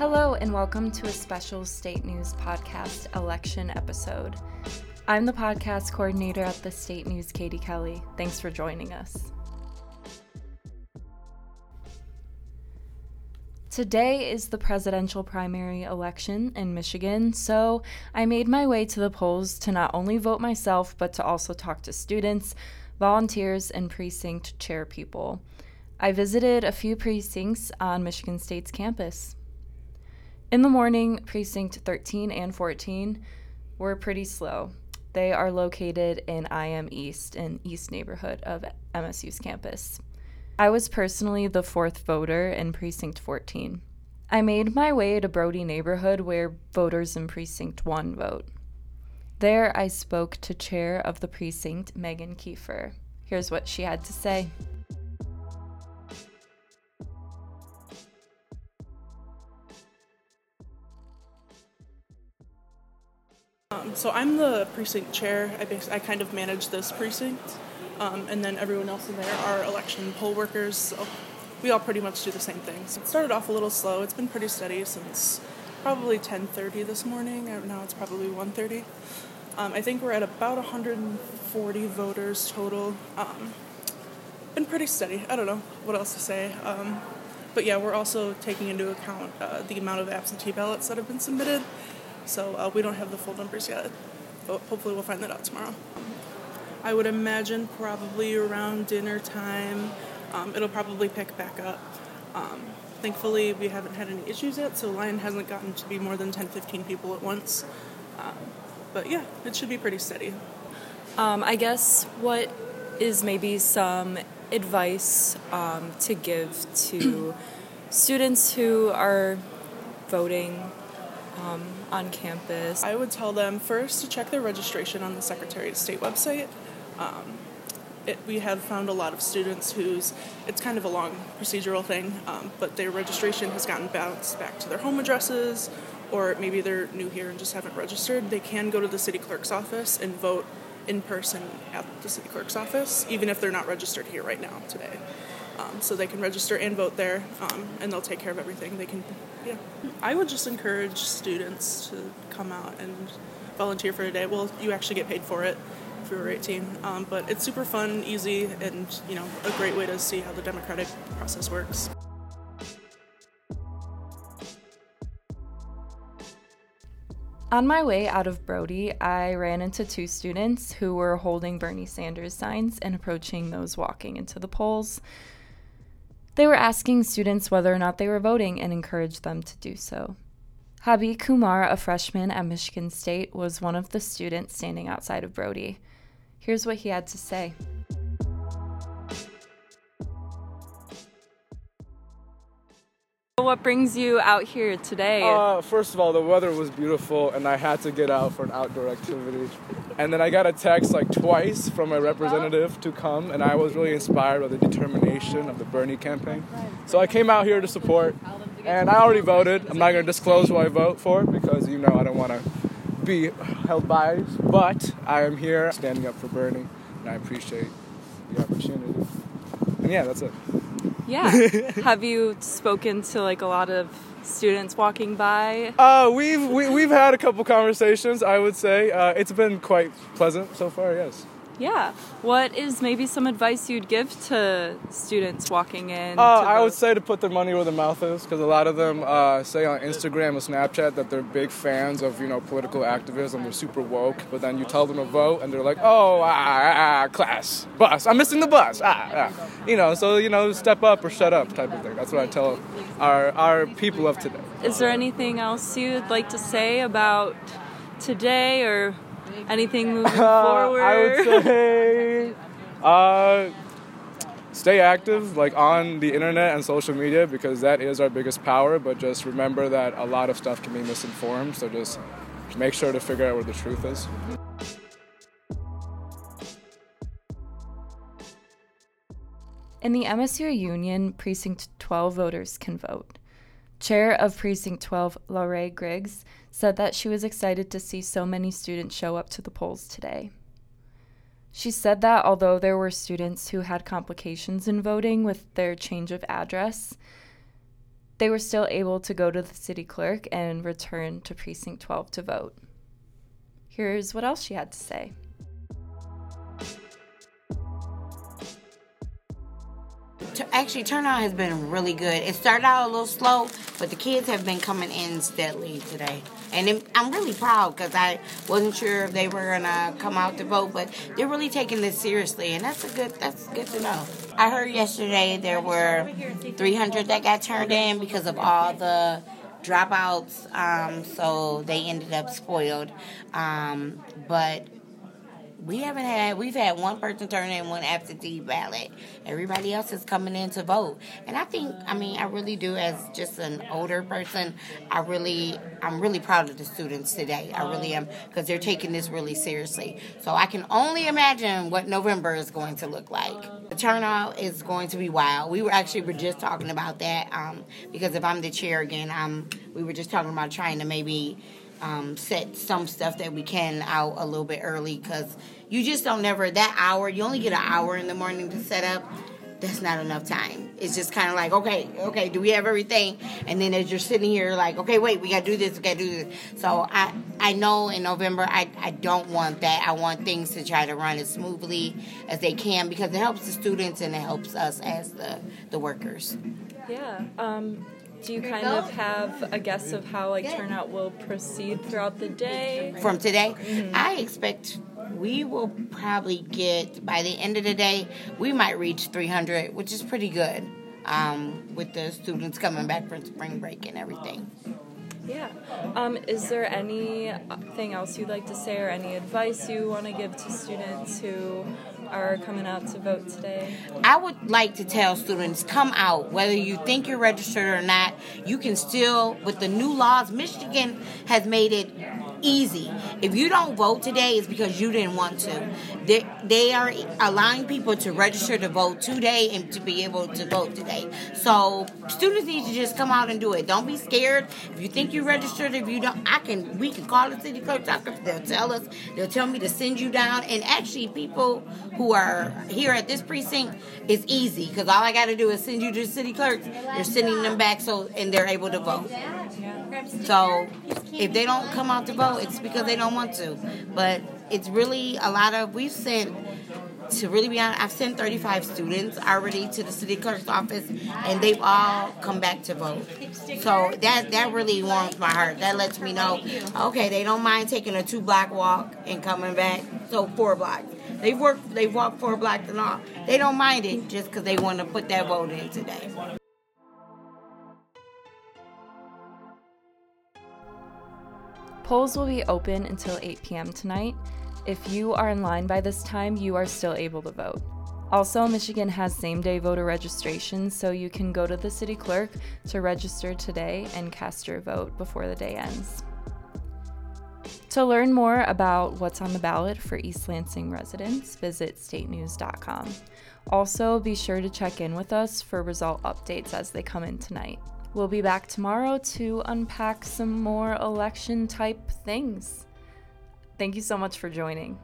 Hello, and welcome to a special state news podcast election episode. I'm the podcast coordinator at the State News, Katie Kelley. Thanks for joining us. Today is the presidential primary election in Michigan, so I made my way to the polls to not only vote myself, but to also talk to students, volunteers, and precinct chair people. I visited a few precincts on Michigan State's campus. In the morning, precinct 13 and 14 were pretty slow. They are located in IM East, an east neighborhood of MSU's campus. I was personally the fourth voter in precinct 14. I made my way to Brody neighborhood where voters in precinct 1 vote. There, I spoke to chair of the precinct, Megan Kiefer. Here's what she had to say. Um, so I'm the precinct chair. I, bas- I kind of manage this precinct, um, and then everyone else in there are election poll workers. So we all pretty much do the same things. It started off a little slow. It's been pretty steady since probably 10:30 this morning. Uh, Now it's probably 1:30. Um, I think we're at about 140 voters total. Um, been pretty steady. I don't know what else to say. Um, but yeah, we're also taking into account uh, the amount of absentee ballots that have been submitted. So uh, we don't have the full numbers yet. But hopefully we'll find that out tomorrow. I would imagine probably around dinner time, um, it'll probably pick back up. Um, thankfully, we haven't had any issues yet, so line hasn't gotten to be more than 10 15 people at once. Um, but yeah, it should be pretty steady. Um, I guess what is maybe some advice um, to give to students who are voting um, on campus? I would tell them first to check their registration on the Secretary of State website. Um, it, we have found a lot of students whose it's kind of a long procedural thing, um, but their registration has gotten bounced back to their home addresses, or maybe they're new here and just haven't registered. They can go to the city clerk's office and vote in person at the city clerk's office, even if they're not registered here right now today. Um, so they can register and vote there, um, and they'll take care of everything. They can, yeah. I would just encourage students to come out and volunteer for a day. Well, you actually get paid for it if you're 18, um, but it's super fun, easy, and you know a great way to see how the democratic process works. On my way out of Brody, I ran into two students who were holding Bernie Sanders signs and approaching those walking into the polls. They were asking students whether or not they were voting and encouraged them to do so. Habi Kumar, a freshman at Michigan State, was one of the students standing outside of Brody. Here's what he had to say. What brings you out here today? Uh, first of all, the weather was beautiful, and I had to get out for an outdoor activity. And then I got a text like twice from my representative to come, and I was really inspired by the determination of the Bernie campaign. So I came out here to support, and I already voted. I'm not going to disclose who I vote for because you know I don't want to be held biased, but I am here standing up for Bernie, and I appreciate the opportunity. And yeah, that's it. Yeah. Have you spoken to like a lot of students walking by? Uh, we've we, we've had a couple conversations. I would say uh, it's been quite pleasant so far. Yes. Yeah. What is maybe some advice you'd give to students walking in? Uh, I would say to put their money where their mouth is, because a lot of them uh, say on Instagram or Snapchat that they're big fans of you know political activism. They're super woke, but then you tell them to vote, and they're like, "Oh, ah, ah, ah, class, bus. I'm missing the bus." Ah, ah. You know, so you know, step up or shut up, type of thing. That's what I tell our our people of today. Is there anything else you'd like to say about today or anything moving forward? Uh, I would say, uh, stay active, like on the internet and social media, because that is our biggest power. But just remember that a lot of stuff can be misinformed. So just make sure to figure out where the truth is. In the MSU Union, Precinct 12 voters can vote. Chair of Precinct 12, Laurie Griggs, said that she was excited to see so many students show up to the polls today. She said that although there were students who had complications in voting with their change of address, they were still able to go to the city clerk and return to Precinct 12 to vote. Here's what else she had to say. Actually, turnout has been really good. It started out a little slow, but the kids have been coming in steadily today. And I'm really proud because I wasn't sure if they were gonna come out to vote, but they're really taking this seriously, and that's a good that's good to know. I heard yesterday there were 300 that got turned in because of all the dropouts, um, so they ended up spoiled. Um, but we haven't had we've had one person turn in one absentee ballot. Everybody else is coming in to vote. And i think i mean i really do as just an older person i really i'm really proud of the students today. I really am because they're taking this really seriously. So i can only imagine what november is going to look like. The turnout is going to be wild. We were actually were just talking about that um, because if i'm the chair again I'm we were just talking about trying to maybe um, set some stuff that we can out a little bit early because you just don't never that hour. You only get an hour in the morning to set up. That's not enough time. It's just kind of like, okay, okay, do we have everything? And then as you're sitting here, like, okay, wait, we gotta do this, we gotta do this. So I, I know in November, I, I don't want that. I want things to try to run as smoothly as they can because it helps the students and it helps us as the the workers. Yeah. Um, do you kind of have a guess of how like turnout will proceed throughout the day? From today, mm-hmm. I expect we will probably get by the end of the day, we might reach 300, which is pretty good um, with the students coming back from spring break and everything. Yeah. Um, is there anything else you'd like to say or any advice you want to give to students who are coming out to vote today? I would like to tell students come out, whether you think you're registered or not. You can still, with the new laws, Michigan has made it easy. If you don't vote today, it's because you didn't want to. They, they are allowing people to register to vote today and to be able to vote today. So students need to just come out and do it. Don't be scared. If you think you registered, if you don't, I can. We can call the city clerk's office. They'll tell us. They'll tell me to send you down. And actually, people who are here at this precinct, it's easy because all I got to do is send you to the city clerk. They're sending them back so and they're able to vote. So if they don't come out to vote, it's because they don't want to. But it's really a lot of we've sent to really be honest, I've sent 35 students already to the city clerk's office, and they've all come back to vote. So that that really warms my heart. That lets me know, okay, they don't mind taking a two block walk and coming back. So four blocks. They've worked, they've walked four blocks and all. They don't mind it just because they want to put that vote in today. Polls will be open until 8 p.m. tonight. If you are in line by this time, you are still able to vote. Also, Michigan has same day voter registration, so you can go to the city clerk to register today and cast your vote before the day ends. To learn more about what's on the ballot for East Lansing residents, visit statenews.com. Also, be sure to check in with us for result updates as they come in tonight. We'll be back tomorrow to unpack some more election type things. Thank you so much for joining.